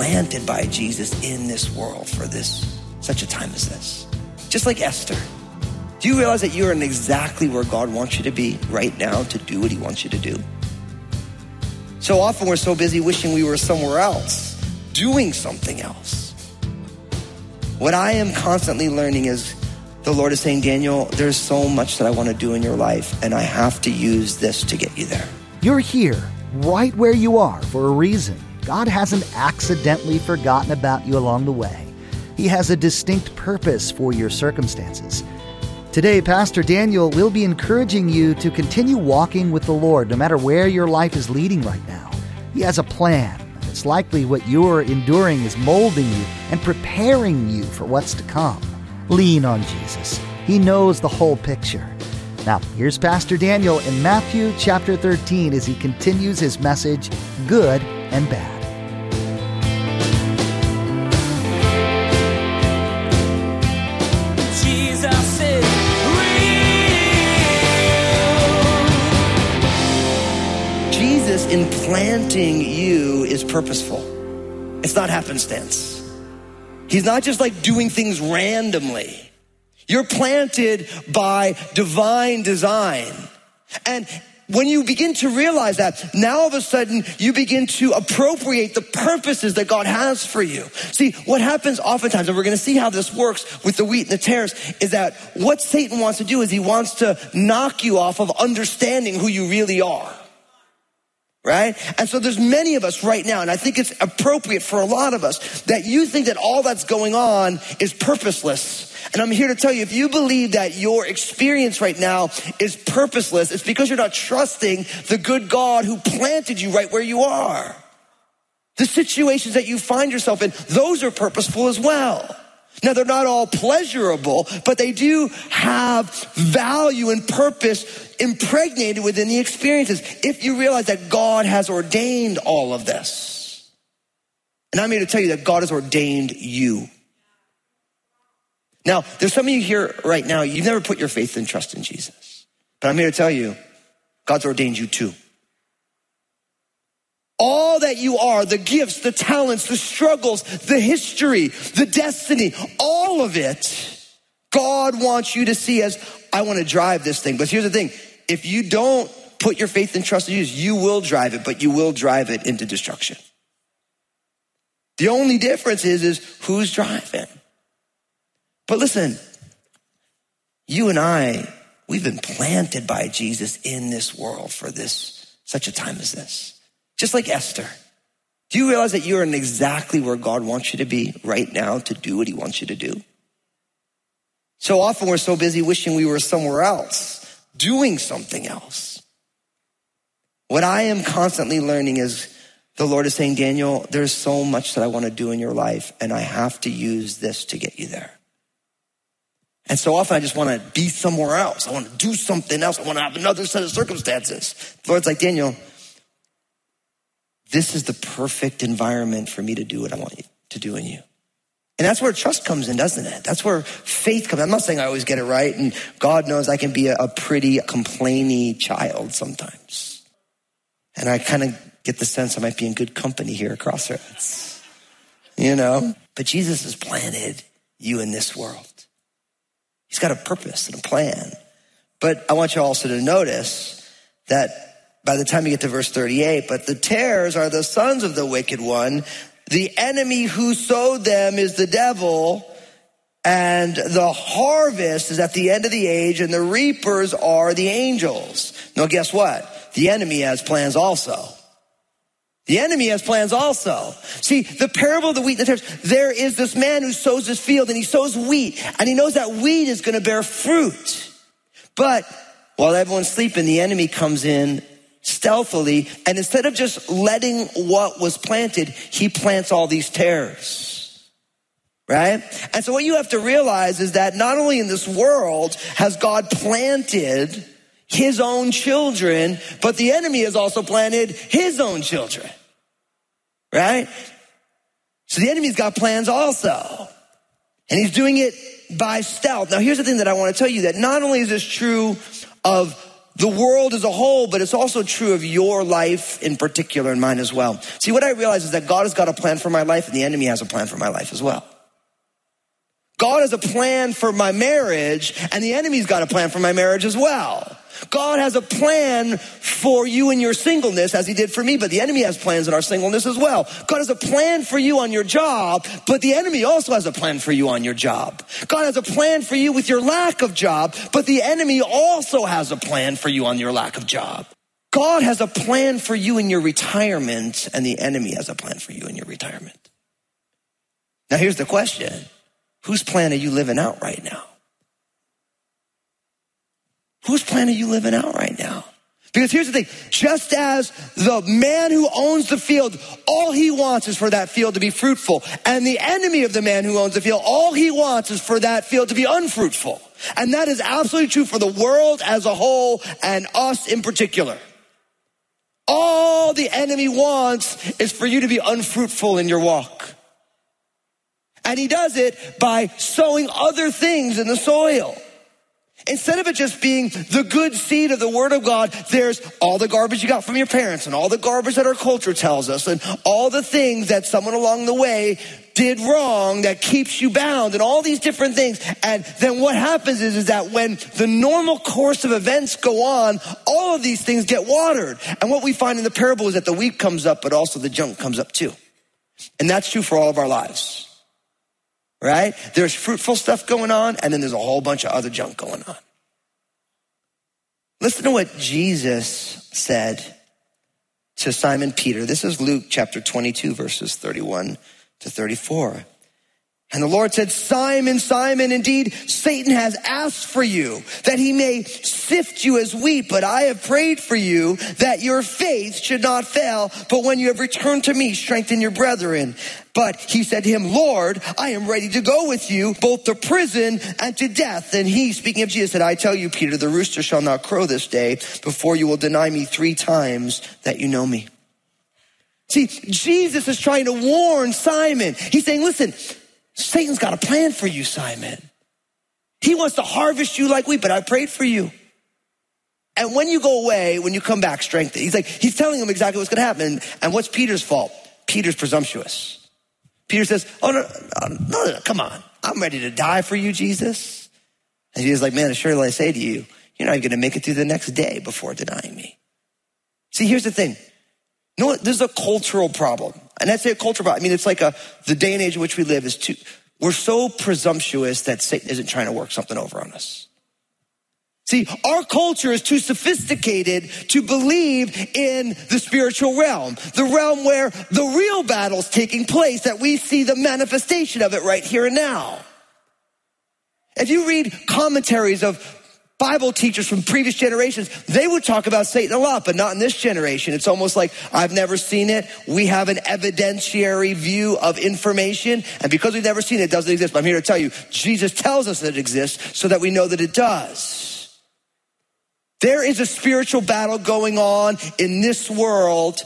planted by Jesus in this world for this, such a time as this. Just like Esther. Do you realize that you're in exactly where God wants you to be right now to do what he wants you to do? So often we're so busy wishing we were somewhere else, doing something else. What I am constantly learning is the Lord is saying, Daniel, there's so much that I want to do in your life, and I have to use this to get you there. You're here, right where you are, for a reason. God hasn't accidentally forgotten about you along the way. He has a distinct purpose for your circumstances. Today, Pastor Daniel will be encouraging you to continue walking with the Lord no matter where your life is leading right now. He has a plan. It's likely what you're enduring is molding you and preparing you for what's to come. Lean on Jesus. He knows the whole picture. Now, here's Pastor Daniel in Matthew chapter 13 as he continues his message, Good and Bad. Planting you is purposeful. It's not happenstance. He's not just like doing things randomly. You're planted by divine design. And when you begin to realize that, now all of a sudden you begin to appropriate the purposes that God has for you. See, what happens oftentimes, and we're going to see how this works with the wheat and the tares, is that what Satan wants to do is he wants to knock you off of understanding who you really are right? And so there's many of us right now, and I think it's appropriate for a lot of us that you think that all that's going on is purposeless. And I'm here to tell you, if you believe that your experience right now is purposeless, it's because you're not trusting the good God who planted you right where you are. The situations that you find yourself in, those are purposeful as well. Now, they're not all pleasurable, but they do have value and purpose impregnated within the experiences if you realize that God has ordained all of this. And I'm here to tell you that God has ordained you. Now, there's some of you here right now, you've never put your faith and trust in Jesus. But I'm here to tell you, God's ordained you too. All that you are, the gifts, the talents, the struggles, the history, the destiny, all of it, God wants you to see as I want to drive this thing. But here's the thing if you don't put your faith and trust in Jesus, you will drive it, but you will drive it into destruction. The only difference is, is who's driving. But listen, you and I, we've been planted by Jesus in this world for this, such a time as this. Just like Esther. Do you realize that you're in exactly where God wants you to be right now to do what he wants you to do? So often we're so busy wishing we were somewhere else, doing something else. What I am constantly learning is the Lord is saying, Daniel, there's so much that I want to do in your life, and I have to use this to get you there. And so often I just want to be somewhere else. I want to do something else. I want to have another set of circumstances. The Lord's like, Daniel, this is the perfect environment for me to do what I want to do in you. And that's where trust comes in, doesn't it? That's where faith comes. I'm not saying I always get it right, and God knows I can be a, a pretty complainy child sometimes. And I kind of get the sense I might be in good company here at Crossroads. You know? But Jesus has planted you in this world. He's got a purpose and a plan. But I want you also to notice that by the time you get to verse 38, but the tares are the sons of the wicked one. The enemy who sowed them is the devil. And the harvest is at the end of the age and the reapers are the angels. Now guess what? The enemy has plans also. The enemy has plans also. See, the parable of the wheat and the tares, there is this man who sows his field and he sows wheat and he knows that wheat is going to bear fruit. But while everyone's sleeping, the enemy comes in stealthily and instead of just letting what was planted, he plants all these tares. right? And so what you have to realize is that not only in this world has God planted his own children, but the enemy has also planted his own children, right? So the enemy's got plans also. And he's doing it by stealth. Now here's the thing that I want to tell you that not only is this true of the world as a whole, but it's also true of your life in particular and mine as well. See, what I realize is that God has got a plan for my life and the enemy has a plan for my life as well. God has a plan for my marriage and the enemy's got a plan for my marriage as well. God has a plan for you in your singleness as he did for me, but the enemy has plans in our singleness as well. God has a plan for you on your job, but the enemy also has a plan for you on your job. God has a plan for you with your lack of job, but the enemy also has a plan for you on your lack of job. God has a plan for you in your retirement, and the enemy has a plan for you in your retirement. Now, here's the question Whose plan are you living out right now? Whose plan are you living out right now? Because here's the thing just as the man who owns the field, all he wants is for that field to be fruitful. And the enemy of the man who owns the field, all he wants is for that field to be unfruitful. And that is absolutely true for the world as a whole and us in particular. All the enemy wants is for you to be unfruitful in your walk. And he does it by sowing other things in the soil. Instead of it just being the good seed of the word of God, there's all the garbage you got from your parents and all the garbage that our culture tells us and all the things that someone along the way did wrong that keeps you bound and all these different things. And then what happens is, is that when the normal course of events go on, all of these things get watered. And what we find in the parable is that the wheat comes up, but also the junk comes up too. And that's true for all of our lives right? There's fruitful stuff going on, and then there's a whole bunch of other junk going on. Listen to what Jesus said to Simon Peter. This is Luke chapter 22, verses 31 to 34. And the Lord said, Simon, Simon, indeed Satan has asked for you that he may sift you as wheat, but I have prayed for you that your faith should not fail. But when you have returned to me, strengthen your brethren. But he said to him, Lord, I am ready to go with you both to prison and to death. And he, speaking of Jesus, said, I tell you, Peter, the rooster shall not crow this day before you will deny me three times that you know me. See, Jesus is trying to warn Simon. He's saying, listen, Satan's got a plan for you, Simon. He wants to harvest you like wheat, but I prayed for you. And when you go away, when you come back, strengthen. He's like, he's telling him exactly what's going to happen. And what's Peter's fault? Peter's presumptuous. Peter says, Oh, no, no, no, no, come on. I'm ready to die for you, Jesus. And Jesus is like, Man, surely I say to you, you're not even going to make it through the next day before denying me. See, here's the thing. You know what? This is a cultural problem. And that's a culture. I mean, it's like a, the day and age in which we live is too, we're so presumptuous that Satan isn't trying to work something over on us. See, our culture is too sophisticated to believe in the spiritual realm, the realm where the real battle's taking place, that we see the manifestation of it right here and now. If you read commentaries of Bible teachers from previous generations, they would talk about Satan a lot, but not in this generation. It's almost like I've never seen it. We have an evidentiary view of information, and because we've never seen it, it doesn't exist. But I'm here to tell you, Jesus tells us that it exists so that we know that it does. There is a spiritual battle going on in this world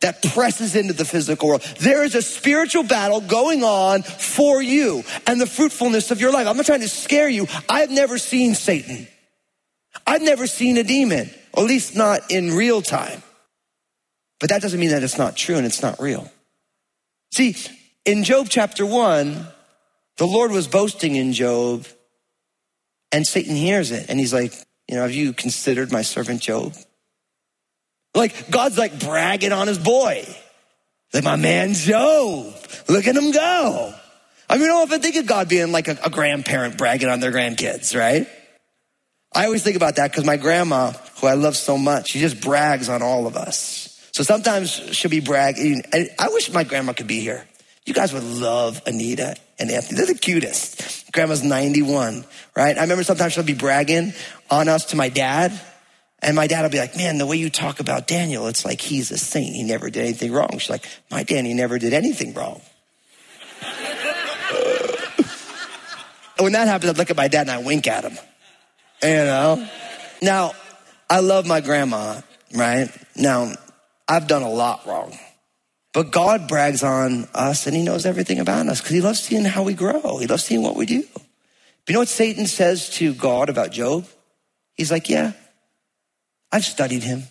that presses into the physical world. There is a spiritual battle going on for you and the fruitfulness of your life. I'm not trying to scare you. I've never seen Satan. I've never seen a demon, at least not in real time. But that doesn't mean that it's not true and it's not real. See, in Job chapter one, the Lord was boasting in Job, and Satan hears it, and he's like, you know, have you considered my servant Job? Like, God's like bragging on his boy. Like, my man Job, look at him go. I mean, I don't often think of God being like a, a grandparent bragging on their grandkids, right? I always think about that because my grandma, who I love so much, she just brags on all of us. So sometimes she'll be bragging. I wish my grandma could be here. You guys would love Anita and Anthony. They're the cutest. Grandma's 91, right? I remember sometimes she'll be bragging on us to my dad. And my dad will be like, man, the way you talk about Daniel, it's like he's a saint. He never did anything wrong. She's like, my Danny never did anything wrong. when that happens, I look at my dad and I wink at him. You know? Now, I love my grandma, right? Now, I've done a lot wrong. But God brags on us and he knows everything about us because he loves seeing how we grow. He loves seeing what we do. But you know what Satan says to God about Job? He's like, yeah, I've studied him.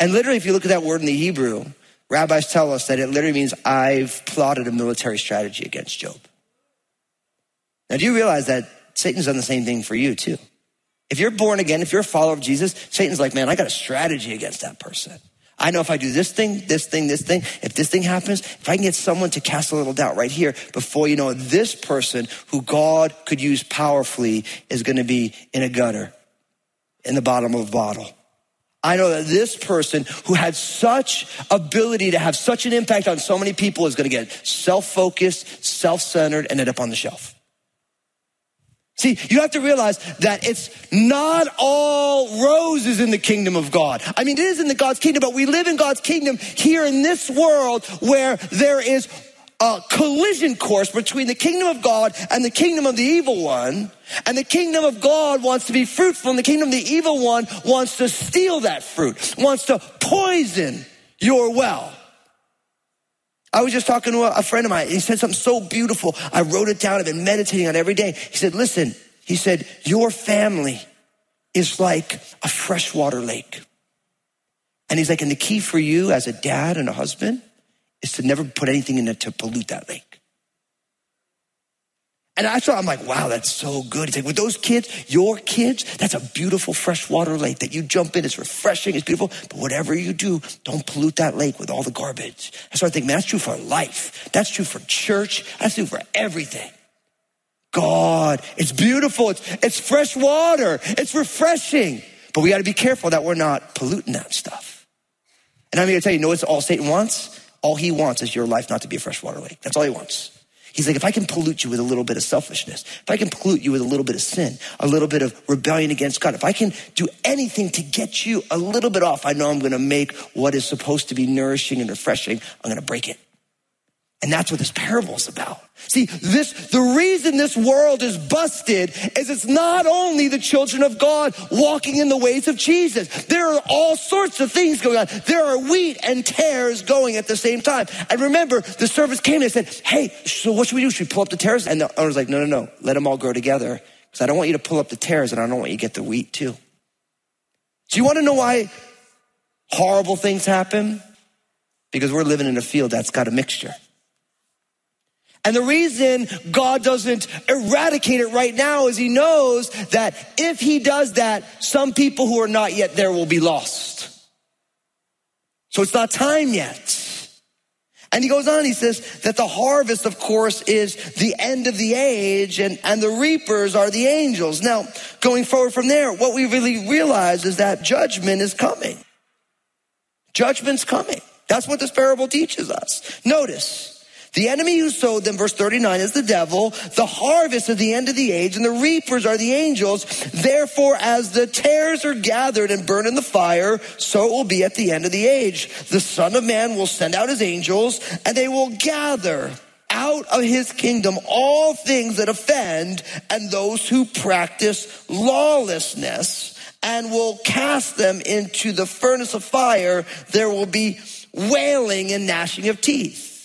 And literally, if you look at that word in the Hebrew, rabbis tell us that it literally means I've plotted a military strategy against Job. Now, do you realize that Satan's done the same thing for you too? If you're born again, if you're a follower of Jesus, Satan's like, man, I got a strategy against that person. I know if I do this thing, this thing, this thing, if this thing happens, if I can get someone to cast a little doubt right here, before you know it, this person who God could use powerfully is going to be in a gutter, in the bottom of a bottle. I know that this person who had such ability to have such an impact on so many people is going to get self-focused, self-centered, and end up on the shelf. See, you have to realize that it's not all roses in the kingdom of God. I mean, it is in the God's kingdom, but we live in God's kingdom here in this world where there is a collision course between the kingdom of God and the kingdom of the evil one. And the kingdom of God wants to be fruitful and the kingdom of the evil one wants to steal that fruit, wants to poison your well. I was just talking to a, friend of mine. He said something so beautiful. I wrote it down. I've been meditating on it every day. He said, listen, he said, your family is like a freshwater lake. And he's like, and the key for you as a dad and a husband is to never put anything in it to pollute that lake. And I thought, I'm like, wow, that's so good. He's like, with those kids, your kids, that's a beautiful freshwater lake that you jump in. It's refreshing. It's beautiful. But whatever you do, don't pollute that lake with all the garbage. I think, man, that's true for life. That's true for church. That's true for everything. God, it's beautiful. It's, it's fresh water. It's refreshing. But we got to be careful that we're not polluting that stuff. And I'm here to tell you, you know what all Satan wants? All he wants is your life not to be a freshwater lake. That's all he wants. He's like, if I can pollute you with a little bit of selfishness, if I can pollute you with a little bit of sin, a little bit of rebellion against God, if I can do anything to get you a little bit off, I know I'm going to make what is supposed to be nourishing and refreshing, I'm going to break it. And that's what this parable is about. See, this, the reason this world is busted is it's not only the children of God walking in the ways of Jesus. There are all sorts of things going on. There are wheat and tares going at the same time. And remember, the servants came and said, Hey, so what should we do? Should we pull up the tares? And the owner's like, No, no, no. Let them all grow together. Because I don't want you to pull up the tares and I don't want you to get the wheat too. Do you want to know why horrible things happen? Because we're living in a field that's got a mixture. And the reason God doesn't eradicate it right now is he knows that if he does that, some people who are not yet there will be lost. So it's not time yet. And he goes on, he says that the harvest, of course, is the end of the age and, and the reapers are the angels. Now, going forward from there, what we really realize is that judgment is coming. Judgment's coming. That's what this parable teaches us. Notice, the enemy who sowed them, verse 39, is the devil. The harvest is the end of the age and the reapers are the angels. Therefore, as the tares are gathered and burned in the fire, so it will be at the end of the age. The son of man will send out his angels and they will gather out of his kingdom all things that offend and those who practice lawlessness and will cast them into the furnace of fire. There will be wailing and gnashing of teeth.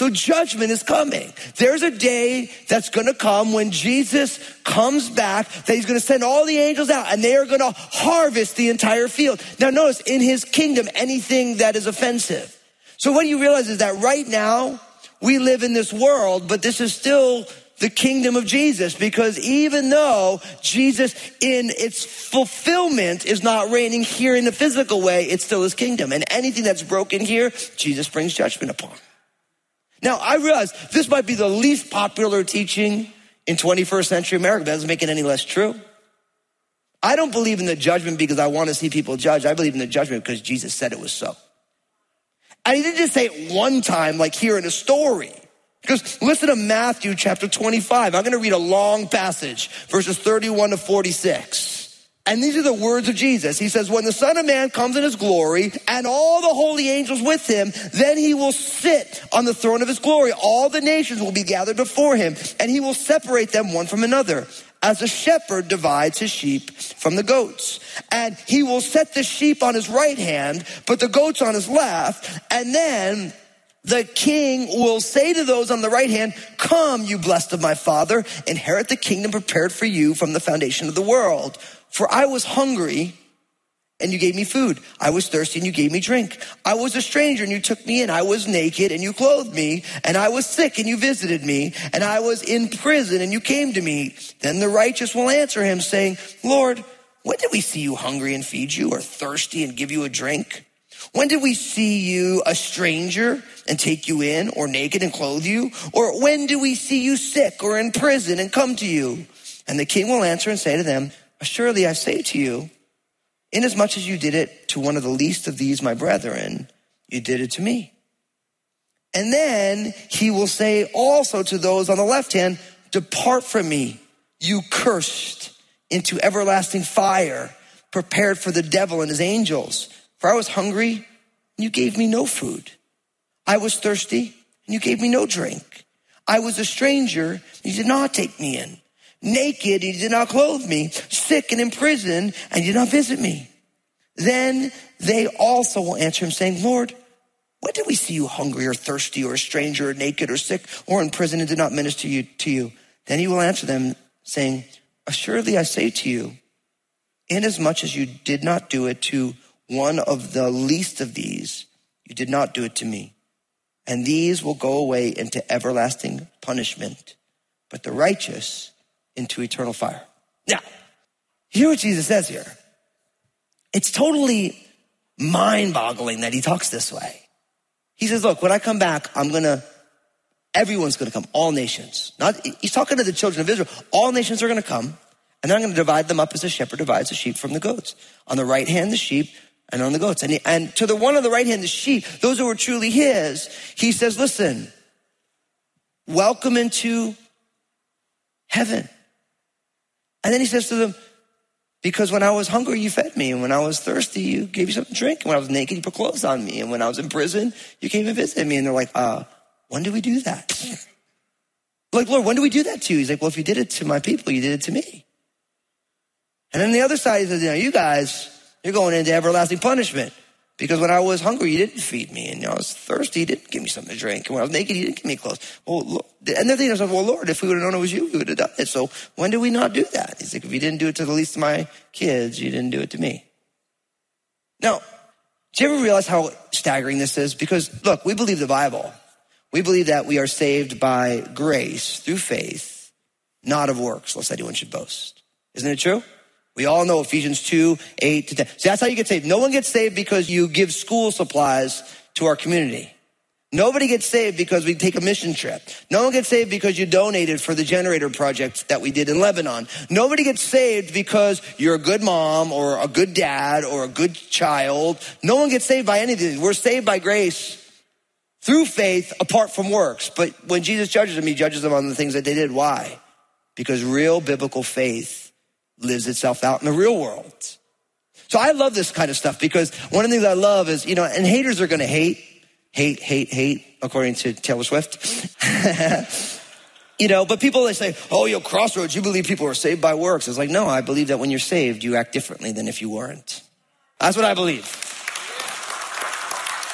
So judgment is coming. There's a day that's going to come when Jesus comes back that he's going to send all the angels out and they are going to harvest the entire field. Now notice in his kingdom, anything that is offensive. So what you realize is that right now we live in this world, but this is still the kingdom of Jesus because even though Jesus in its fulfillment is not reigning here in the physical way, it's still his kingdom. And anything that's broken here, Jesus brings judgment upon. Now, I realize this might be the least popular teaching in 21st century America, that doesn't make it any less true. I don't believe in the judgment because I want to see people judged. I believe in the judgment because Jesus said it was so. And he didn't just say it one time, like here in a story. Because listen to Matthew chapter 25. I'm going to read a long passage, verses 31 to 46. And these are the words of Jesus. He says, when the Son of Man comes in his glory and all the holy angels with him, then he will sit on the throne of his glory. All the nations will be gathered before him and he will separate them one from another as a shepherd divides his sheep from the goats. And he will set the sheep on his right hand, but the goats on his left. And then the king will say to those on the right hand, Come, you blessed of my father, inherit the kingdom prepared for you from the foundation of the world. For I was hungry and you gave me food. I was thirsty and you gave me drink. I was a stranger and you took me in. I was naked and you clothed me. And I was sick and you visited me. And I was in prison and you came to me. Then the righteous will answer him saying, Lord, when did we see you hungry and feed you or thirsty and give you a drink? When did we see you a stranger and take you in or naked and clothe you? Or when do we see you sick or in prison and come to you? And the king will answer and say to them, Assuredly, I say to you, inasmuch as you did it to one of the least of these, my brethren, you did it to me. And then he will say also to those on the left hand, Depart from me, you cursed, into everlasting fire, prepared for the devil and his angels. For I was hungry, and you gave me no food. I was thirsty, and you gave me no drink. I was a stranger, and you did not take me in naked, and you did not clothe me, sick and in prison, and you did not visit me. Then they also will answer him saying, Lord, when did we see you hungry or thirsty or a stranger or naked or sick or in prison and did not minister you, to you? Then he will answer them saying, Assuredly I say to you, inasmuch as you did not do it to one of the least of these, you did not do it to me. And these will go away into everlasting punishment, but the righteous into eternal fire. Now, hear what Jesus says here. It's totally mind boggling that he talks this way. He says, look, when I come back, I'm going to, everyone's going to come, all nations. Not, he's talking to the children of Israel. All nations are going to come, and then I'm going to divide them up as a shepherd divides the sheep from the goats. On the right hand, the sheep, and on the goats. And, he, and to the one on the right hand, the sheep, those who are truly his, he says, listen, welcome into heaven. And then he says to them, because when I was hungry, you fed me. And when I was thirsty, you gave me something to drink. And when I was naked, you put clothes on me. And when I was in prison, you came and visited me. And they're like, uh, when did we do that? like, Lord, when did we do that to you? He's like, well, if you did it to my people, you did it to me. And then the other side, he says, you know, you guys, you're going into everlasting punishment. Because when I was hungry, he didn't feed me. And you know, I was thirsty, he didn't give me something to drink. And when I was naked, he didn't give me clothes. Well, Lord, and they're thinking, well, Lord, if we would have known it was you, we would have done it. So when did we not do that? He's like, if you didn't do it to the least of my kids, you didn't do it to me. Now, do you ever realize how staggering this is? Because look, we believe the Bible. We believe that we are saved by grace through faith, not of works, lest anyone should boast. Isn't it true? We all know Ephesians 2, 8 to 10. So that's how you get saved. No one gets saved because you give school supplies to our community. Nobody gets saved because we take a mission trip. No one gets saved because you donated for the generator project that we did in Lebanon. Nobody gets saved because you're a good mom or a good dad or a good child. No one gets saved by anything. We're saved by grace through faith apart from works. But when Jesus judges them, he judges them on the things that they did. Why? Because real biblical faith lives itself out in the real world. So I love this kind of stuff because one of the things I love is, you know, and haters are going to hate, hate, hate, hate, according to Taylor Swift. you know, but people they say, "Oh, yo, Crossroads, you believe people are saved by works?" It's like, no, I believe that when you're saved, you act differently than if you weren't. That's what I believe.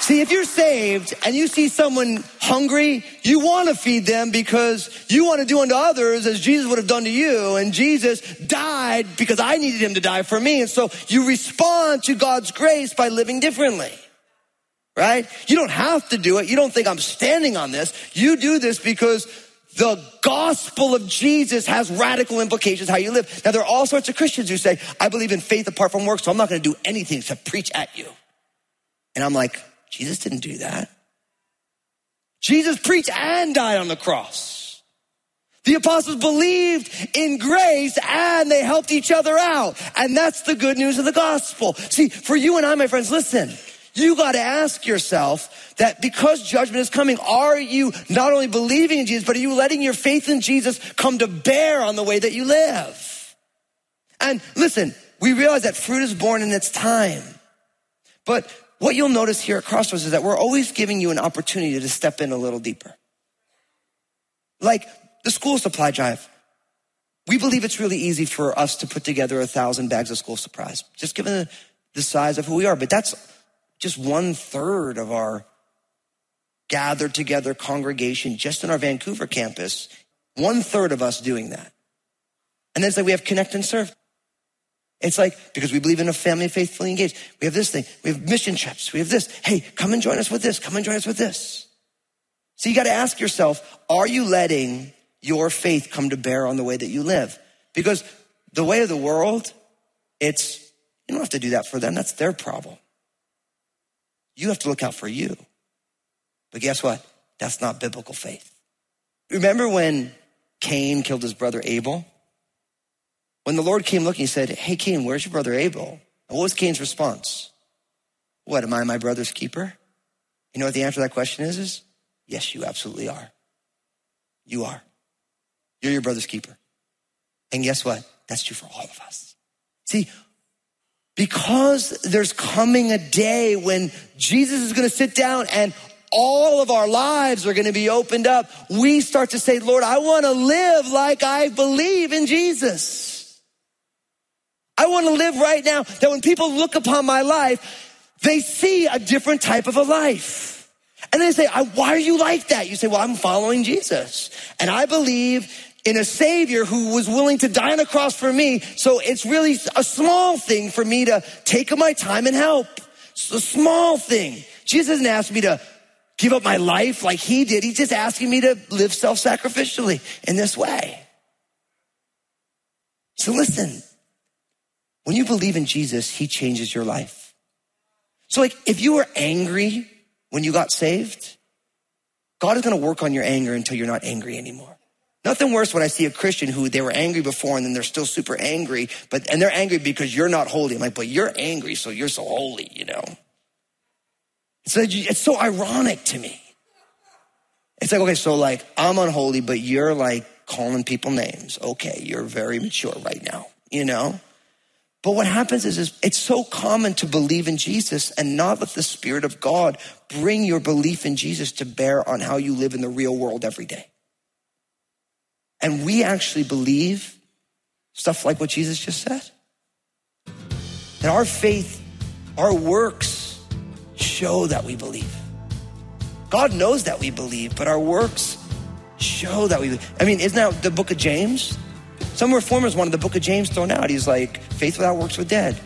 See, if you're saved and you see someone hungry, you want to feed them because you want to do unto others as Jesus would have done to you. And Jesus died because I needed him to die for me. And so you respond to God's grace by living differently. Right? You don't have to do it. You don't think I'm standing on this. You do this because the gospel of Jesus has radical implications how you live. Now, there are all sorts of Christians who say, I believe in faith apart from works, so I'm not going to do anything except preach at you. And I'm like, Jesus didn't do that. Jesus preached and died on the cross. The apostles believed in grace and they helped each other out. And that's the good news of the gospel. See, for you and I, my friends, listen, you got to ask yourself that because judgment is coming, are you not only believing in Jesus, but are you letting your faith in Jesus come to bear on the way that you live? And listen, we realize that fruit is born in its time. But what you'll notice here at Crossroads is that we're always giving you an opportunity to step in a little deeper. Like the school supply drive. We believe it's really easy for us to put together a thousand bags of school supplies, just given the, the size of who we are. But that's just one third of our gathered together congregation just in our Vancouver campus. One third of us doing that. And then it's like we have connect and serve. It's like, because we believe in a family faithfully engaged. We have this thing. We have mission trips. We have this. Hey, come and join us with this. Come and join us with this. So you got to ask yourself, are you letting your faith come to bear on the way that you live? Because the way of the world, it's, you don't have to do that for them. That's their problem. You have to look out for you. But guess what? That's not biblical faith. Remember when Cain killed his brother Abel? When the Lord came looking, he said, Hey, Cain, where's your brother Abel? And what was Cain's response? What, am I my brother's keeper? You know what the answer to that question is? Is yes, you absolutely are. You are. You're your brother's keeper. And guess what? That's true for all of us. See, because there's coming a day when Jesus is going to sit down and all of our lives are going to be opened up, we start to say, Lord, I want to live like I believe in Jesus. I want to live right now that when people look upon my life, they see a different type of a life. And they say, why are you like that? You say, well, I'm following Jesus. And I believe in a savior who was willing to die on a cross for me. So it's really a small thing for me to take my time and help. It's a small thing. Jesus didn't ask me to give up my life like he did. He's just asking me to live self-sacrificially in this way. So listen, when you believe in Jesus, he changes your life. So like if you were angry when you got saved, God is going to work on your anger until you're not angry anymore. Nothing worse when I see a Christian who they were angry before and then they're still super angry, but and they're angry because you're not holy. I'm like, but you're angry, so you're so holy, you know. So it's so ironic to me. It's like, okay, so like I'm unholy, but you're like calling people names. Okay, you're very mature right now, you know? But what happens is, is it's so common to believe in Jesus and not let the Spirit of God bring your belief in Jesus to bear on how you live in the real world every day. And we actually believe stuff like what Jesus just said. That our faith, our works show that we believe. God knows that we believe, but our works show that we believe. I mean, isn't that the book of James? Some reformers wanted the book of James thrown out. He's like, faith without works was dead.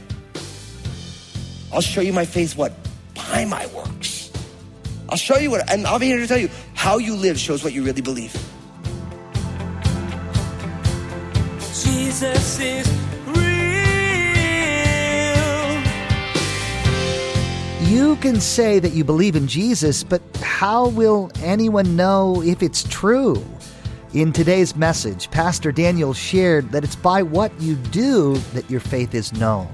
I'll show you my faith, what? By my works. I'll show you what, and I'll be here to tell you how you live shows what you really believe. Jesus is real. You can say that you believe in Jesus, but how will anyone know if it's true? In today's message, Pastor Daniel shared that it's by what you do that your faith is known.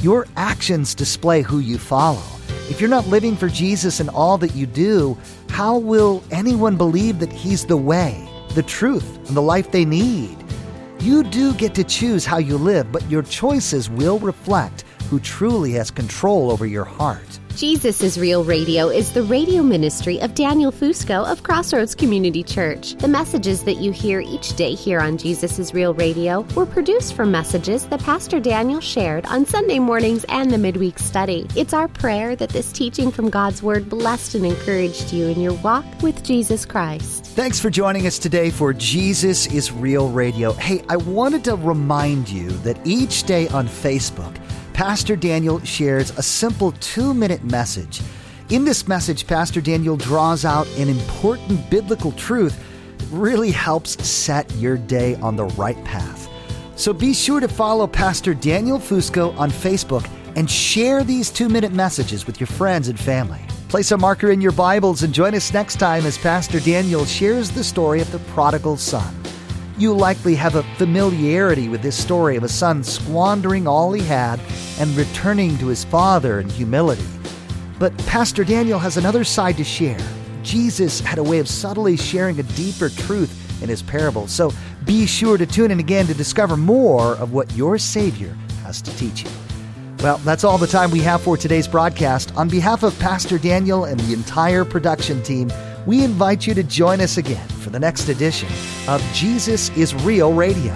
Your actions display who you follow. If you're not living for Jesus in all that you do, how will anyone believe that He's the way, the truth, and the life they need? You do get to choose how you live, but your choices will reflect who truly has control over your heart. Jesus is Real Radio is the radio ministry of Daniel Fusco of Crossroads Community Church. The messages that you hear each day here on Jesus is Real Radio were produced from messages that Pastor Daniel shared on Sunday mornings and the midweek study. It's our prayer that this teaching from God's Word blessed and encouraged you in your walk with Jesus Christ. Thanks for joining us today for Jesus is Real Radio. Hey, I wanted to remind you that each day on Facebook, Pastor Daniel shares a simple two minute message. In this message, Pastor Daniel draws out an important biblical truth that really helps set your day on the right path. So be sure to follow Pastor Daniel Fusco on Facebook and share these two minute messages with your friends and family. Place a marker in your Bibles and join us next time as Pastor Daniel shares the story of the prodigal son. You likely have a familiarity with this story of a son squandering all he had and returning to his father in humility. But Pastor Daniel has another side to share. Jesus had a way of subtly sharing a deeper truth in his parables. So be sure to tune in again to discover more of what your Savior has to teach you. Well, that's all the time we have for today's broadcast. On behalf of Pastor Daniel and the entire production team, we invite you to join us again for the next edition of Jesus is Real Radio.